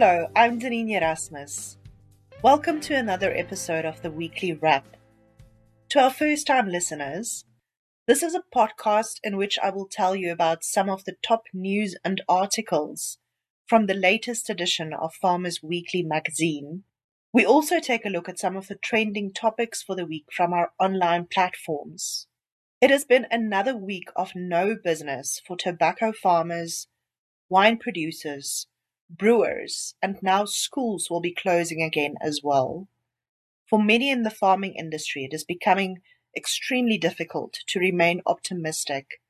Hello, I'm Denene Erasmus. Welcome to another episode of the Weekly Wrap. To our first time listeners, this is a podcast in which I will tell you about some of the top news and articles from the latest edition of Farmers Weekly magazine. We also take a look at some of the trending topics for the week from our online platforms. It has been another week of no business for tobacco farmers, wine producers, brewers, and now schools will be closing again as well. For many in the farming industry, it is becoming extremely difficult to remain optimistic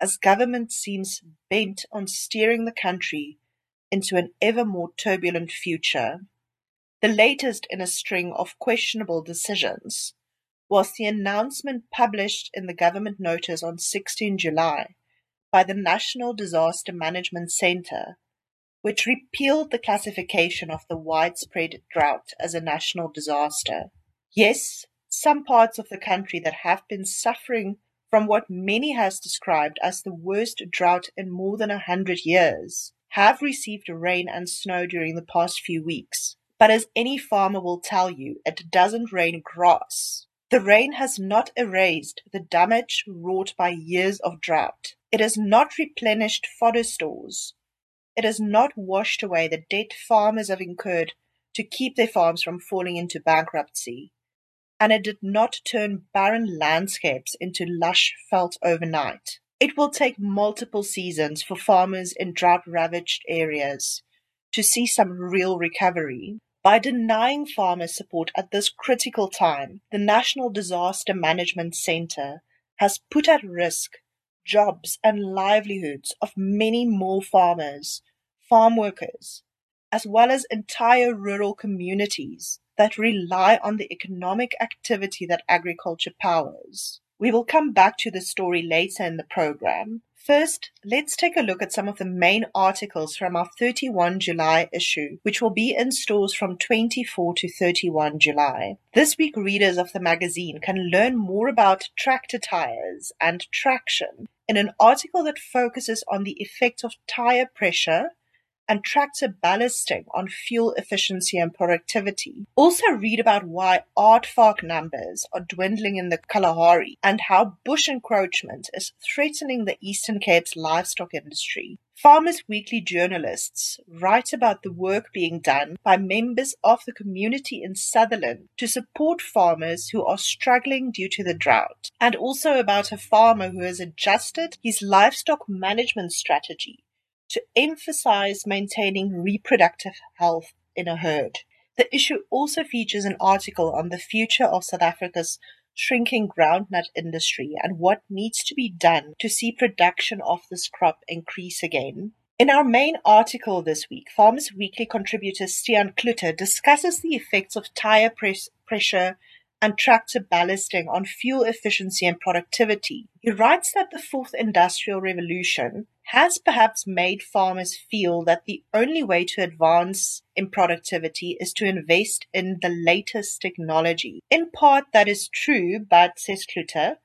as government seems bent on steering the country into an ever more turbulent future. The latest in a string of questionable decisions was the announcement published in the government notice on 16 July by the National Disaster Management Centre, which repealed the classification of the widespread drought as a national disaster. Yes, some parts of the country that have been suffering from what many has described as the worst drought in more than a hundred years have received rain and snow during the past few weeks. But as any farmer will tell you, it doesn't rain grass. The rain has not erased the damage wrought by years of drought. It has not replenished fodder stores. It has not washed away the debt farmers have incurred to keep their farms from falling into bankruptcy. And it did not turn barren landscapes into lush veldt overnight. It will take multiple seasons for farmers in drought ravaged areas to see some real recovery. By denying farmers support at this critical time, the National Disaster Management Centre has put at risk jobs and livelihoods of many more farmers, farm workers, as well as entire rural communities that rely on the economic activity that agriculture powers. We will come back to the story later in the program, First, let's take a look at some of the main articles from our 31 July issue, which will be in stores from 24 to 31 July. This week, readers of the magazine can learn more about tractor tires and traction in an article that focuses on the effect of tire pressure and tractor ballasting on fuel efficiency and productivity. Also read about why aardvark numbers are dwindling in the Kalahari and how bush encroachment is threatening the Eastern Cape's livestock industry. Farmers Weekly journalists write about the work being done by members of the community in Sutherland to support farmers who are struggling due to the drought, and also about a farmer who has adjusted his livestock management strategy to emphasize maintaining reproductive health in a herd. The issue also features an article on the future of South Africa's shrinking groundnut industry and what needs to be done to see production of this crop increase again. In our main article this week, Farmers Weekly contributor Stian Klutter discusses the effects of tire press pressure and tractor ballasting on fuel efficiency and productivity. He writes that the fourth industrial revolution has perhaps made farmers feel that the only way to advance in productivity is to invest in the latest technology. In part, that is true, but says Klutter,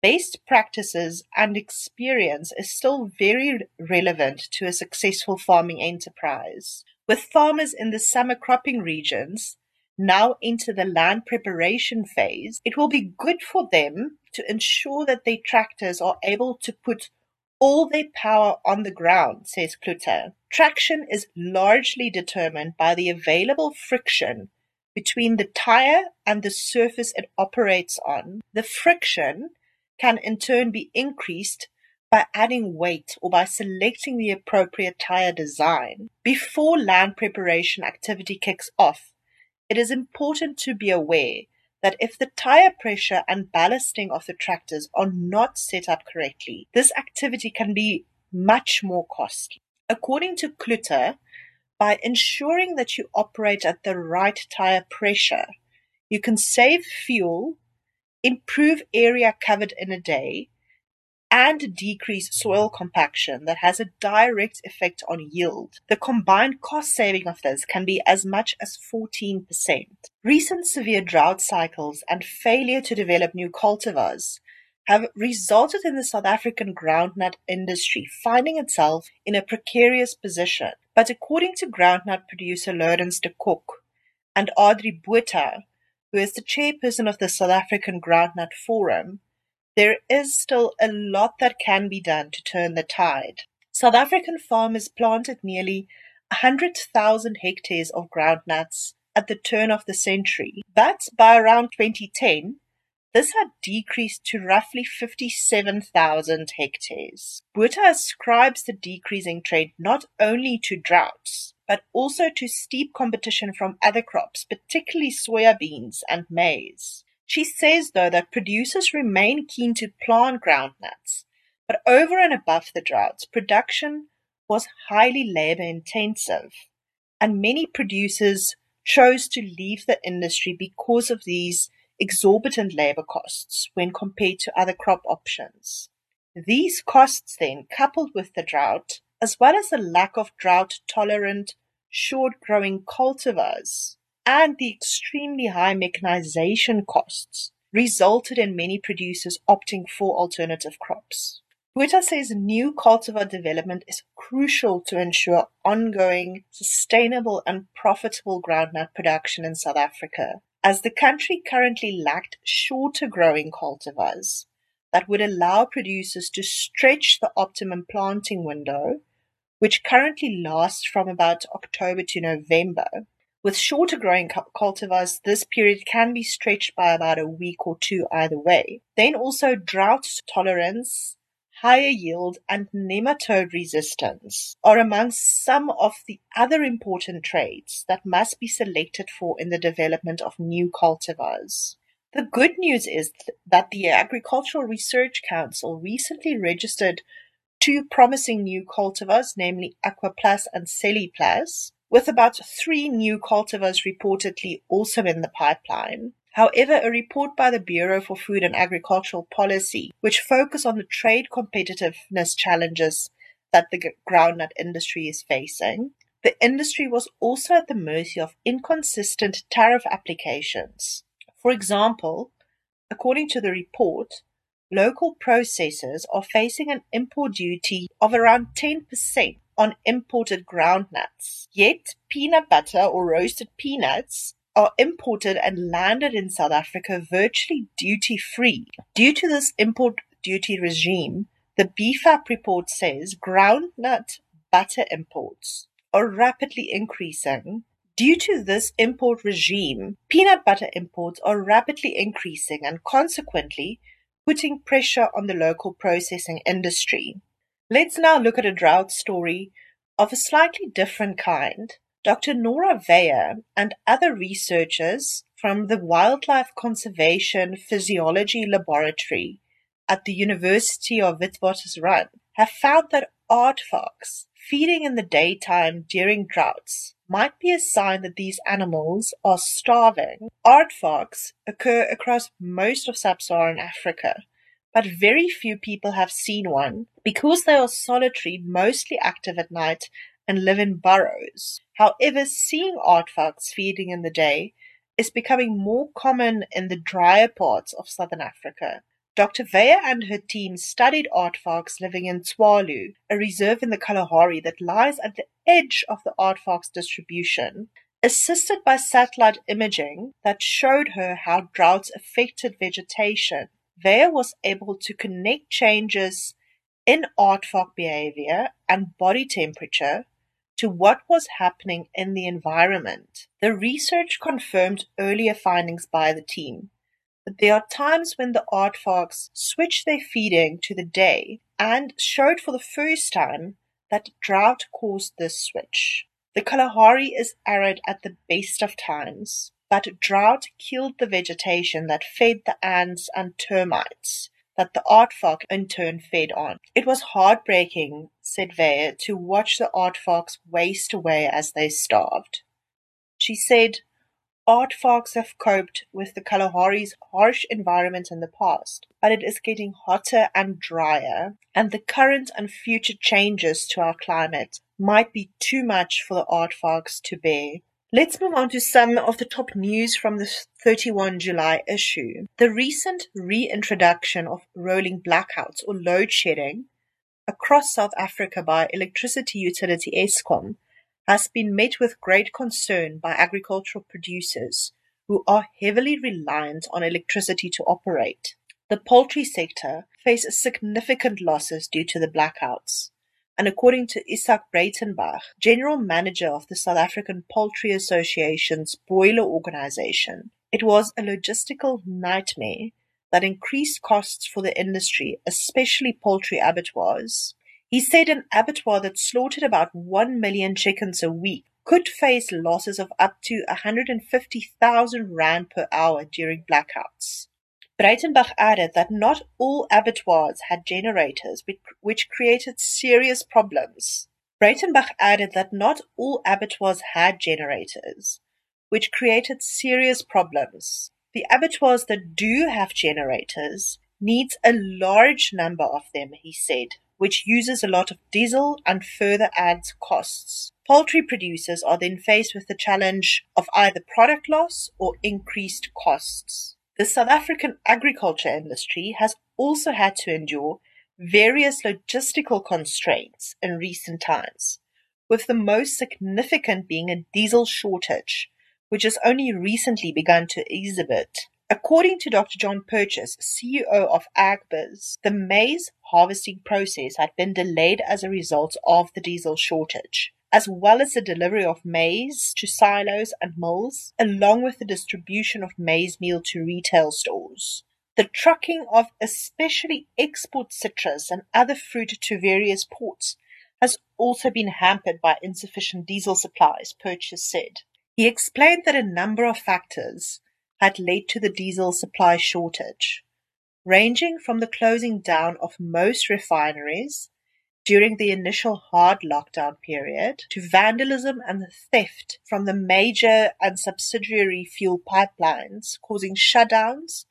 best practices and experience is still very relevant to a successful farming enterprise. With farmers in the summer cropping regions now enter the land preparation phase, it will be good for them to ensure that their tractors are able to put all their power on the ground, says Klutter. Traction is largely determined by the available friction between the tire and the surface it operates on. The friction can in turn be increased by adding weight or by selecting the appropriate tire design. Before land preparation activity kicks off, it is important to be aware that if the tire pressure and ballasting of the tractors are not set up correctly, this activity can be much more costly. According to Klutter, by ensuring that you operate at the right tire pressure, you can save fuel, improve area covered in a day, and decrease soil compaction that has a direct effect on yield. The combined cost saving of this can be as much as 14%. Recent severe drought cycles and failure to develop new cultivars have resulted in the South African groundnut industry finding itself in a precarious position But according to groundnut producer Lourens de Kock and Audrey Botha, who is the chairperson of the South African Groundnut Forum, there is still a lot that can be done to turn the tide. South African farmers planted nearly 100,000 hectares of groundnuts at the turn of the century, but by around 2010, this had decreased to roughly 57,000 hectares. Botha ascribes the decreasing trend not only to droughts, but also to steep competition from other crops, particularly soybeans and maize. She says, though, that producers remain keen to plant groundnuts, but over and above the droughts, production was highly labor intensive, and many producers chose to leave the industry because of these exorbitant labor costs when compared to other crop options. These costs then, coupled with the drought, as well as the lack of drought tolerant, short growing cultivars, and the extremely high mechanization costs resulted in many producers opting for alternative crops. Botha says new cultivar development is crucial to ensure ongoing, sustainable and profitable groundnut production in South Africa, as the country currently lacked shorter growing cultivars that would allow producers to stretch the optimum planting window, which currently lasts from about October to November, with shorter growing cultivars, this period can be stretched by about a week or two either way. Then also drought tolerance, higher yield, and nematode resistance are among some of the other important traits that must be selected for in the development of new cultivars. The good news is that the Agricultural Research Council recently registered two promising new cultivars, namely Aquaplus and CeliPlus, with about three new cultivars reportedly also in the pipeline. However, a report by the Bureau for Food and Agricultural Policy, which focus on the trade competitiveness challenges that the groundnut industry is facing, the industry was also at the mercy of inconsistent tariff applications. For example, according to the report, local processors are facing an import duty of around 10% on imported groundnuts. Yet peanut butter or roasted peanuts are imported and landed in South Africa virtually duty free. Due to this import duty regime, the BFAP report says groundnut butter imports are rapidly increasing. Due to this import regime, peanut butter imports are rapidly increasing and consequently putting pressure on the local processing industry. Let's now look at a drought story of a slightly different kind. Dr. Nora Weyer and other researchers from the Wildlife Conservation Physiology Laboratory at the University of Witwatersrand have found that aardvarks feeding in the daytime during droughts might be a sign that these animals are starving. Aardvarks occur across most of sub-Saharan Africa, but very few people have seen one because they are solitary, mostly active at night, and live in burrows. However, seeing aardvarks feeding in the day is becoming more common in the drier parts of southern Africa. Dr. Weyer and her team studied aardvarks living in Tswalu, a reserve in the Kalahari that lies at the edge of the aardvark's distribution. Assisted by satellite imaging that showed her how droughts affected vegetation, Weyer was able to connect changes in aardvark behavior and body temperature to what was happening in the environment. The research confirmed earlier findings by the team, but there are times when the aardvarks switch their feeding to the day and showed for the first time that drought caused this switch. The Kalahari is arid at the best of times, but drought killed the vegetation that fed the ants and termites that the aardvark in turn fed on. It was heartbreaking, said Weyer, to watch the aardvarks waste away as they starved. She said, Aardvarks have coped with the Kalahari's harsh environment in the past, but it is getting hotter and drier, and the current and future changes to our climate might be too much for the aardvarks to bear. Let's move on to some of the top news from the 31 July issue. The recent reintroduction of rolling blackouts or load shedding across South Africa by electricity utility Eskom has been met with great concern by agricultural producers who are heavily reliant on electricity to operate. The poultry sector faces significant losses due to the blackouts, and according to Izaak Breitenbach, General Manager of the South African Poultry Association's broiler organization, it was a logistical nightmare that increased costs for the industry, especially poultry abattoirs. He said an abattoir that slaughtered about 1 million chickens a week could face losses of up to 150,000 rand per hour during blackouts. Breitenbach added that not all abattoirs had generators, which created serious problems. Breitenbach added that not all abattoirs had generators, which created serious problems. The abattoirs that do have generators needs a large number of them, he said, which uses a lot of diesel and further adds costs. Poultry producers are then faced with the challenge of either product loss or increased costs. The South African agriculture industry has also had to endure various logistical constraints in recent times, with the most significant being a diesel shortage, which has only recently begun to ease. According to Dr. John Purchase, CEO of Agbiz, the maize harvesting process had been delayed as a result of the diesel shortage, as well as the delivery of maize to silos and mills, along with the distribution of maize meal to retail stores. The trucking of especially export citrus and other fruit to various ports has also been hampered by insufficient diesel supplies, Purchase said. He explained that a number of factors had led to the diesel supply shortage, ranging from the closing down of most refineries during the initial hard lockdown period to vandalism and theft from the major and subsidiary fuel pipelines, causing shutdowns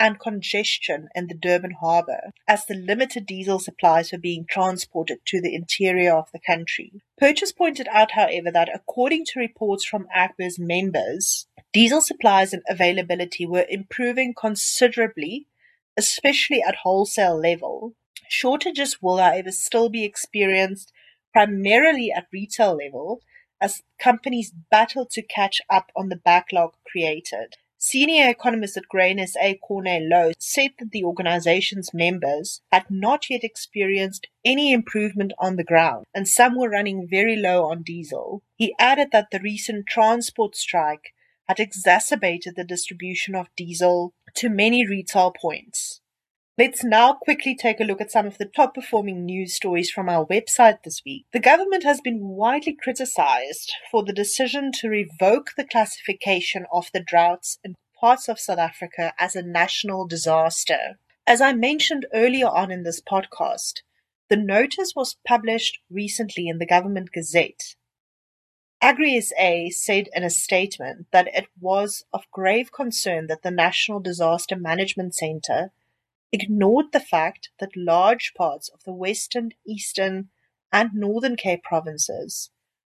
and congestion in the Durban harbour as the limited diesel supplies were being transported to the interior of the country. Purchase pointed out, however, that according to reports from Agbiz members, diesel supplies and availability were improving considerably, especially at wholesale level. Shortages will, however, still be experienced primarily at retail level as companies battle to catch up on the backlog created. Senior economist at Grain SA Corné Louw said that the organization's members had not yet experienced any improvement on the ground, and some were running very low on diesel. He added that the recent transport strike had exacerbated the distribution of diesel to many retail points. Let's now quickly take a look at some of the top performing news stories from our website this week. The government has been widely criticized for the decision to revoke the classification of the droughts in parts of South Africa as a national disaster. As I mentioned earlier on in this podcast, the notice was published recently in the Government Gazette. AgriSA said in a statement that it was of grave concern that the National Disaster Management Centre ignored the fact that large parts of the Western, Eastern and Northern Cape provinces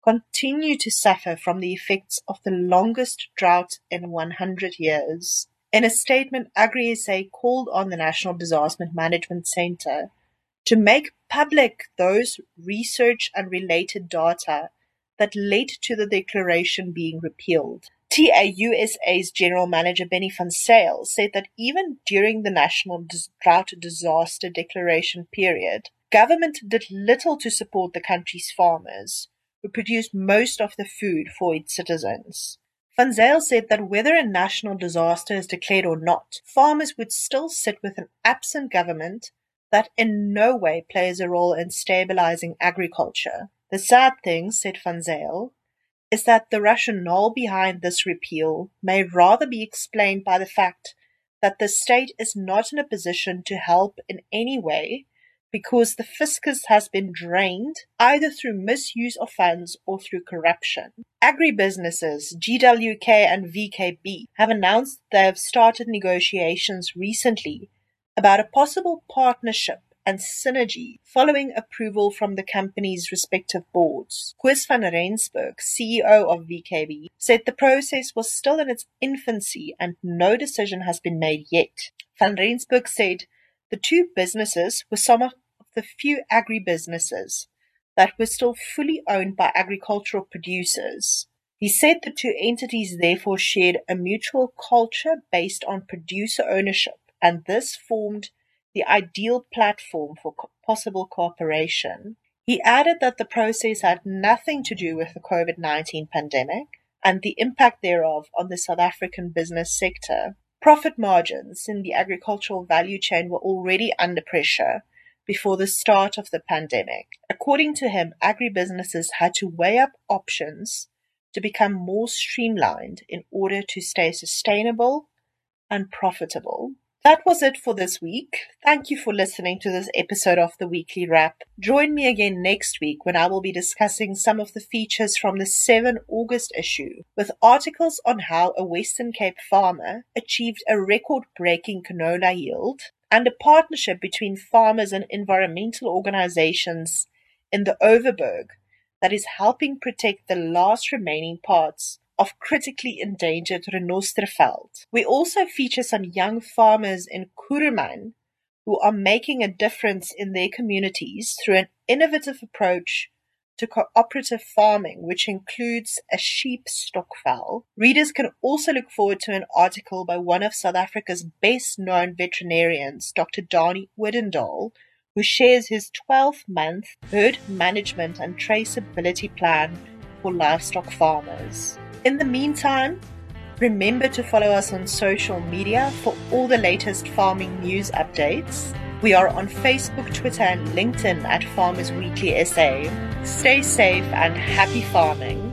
continue to suffer from the effects of the longest drought in 100 years. In a statement, AgriSA called on the National Disaster Management Centre to make public those research and related data that led to the declaration being repealed. TAU SA's General Manager Benny Zyl said that even during the National Drought Disaster Declaration period, government did little to support the country's farmers, who produced most of the food for its citizens. Zyl said that whether a national disaster is declared or not, farmers would still sit with an absent government that in no way plays a role in stabilizing agriculture. The sad thing, said Van Zyl, is that the rationale behind this repeal may rather be explained by the fact that the state is not in a position to help in any way because the fiscus has been drained either through misuse of funds or through corruption. Agribusinesses, GWK and VKB, have announced they have started negotiations recently about a possible partnership and synergy following approval from the company's respective boards. Koos van Rensburg, CEO of VKB, said the process was still in its infancy and no decision has been made yet. Van Rensburg said the two businesses were some of the few agribusinesses that were still fully owned by agricultural producers. He said the two entities therefore shared a mutual culture based on producer ownership, and this formed the ideal platform for possible cooperation. He added that the process had nothing to do with the COVID 19 pandemic and the impact thereof on the South African business sector. Profit margins in the agricultural value chain were already under pressure before the start of the pandemic. According to him, agribusinesses had to weigh up options to become more streamlined in order to stay sustainable and profitable. That was it for this week. Thank you for listening to this episode of the Weekly Wrap. Join me again next week when I will be discussing some of the features from the 7 August issue with articles on how a Western Cape farmer achieved a record breaking canola yield and a partnership between farmers and environmental organizations in the Overberg that is helping protect the last remaining parts of critically endangered Renosterveld. We also feature some young farmers in Kuruman who are making a difference in their communities through an innovative approach to cooperative farming, which includes a sheep stokvel. Readers can also look forward to an article by one of South Africa's best known veterinarians, Dr. Danie Odendaal, who shares his 12 month herd management and traceability plan for livestock farmers. In the meantime, remember to follow us on social media for all the latest farming news updates. We are on Facebook, Twitter, and LinkedIn at Farmers Weekly SA. Stay safe and happy farming.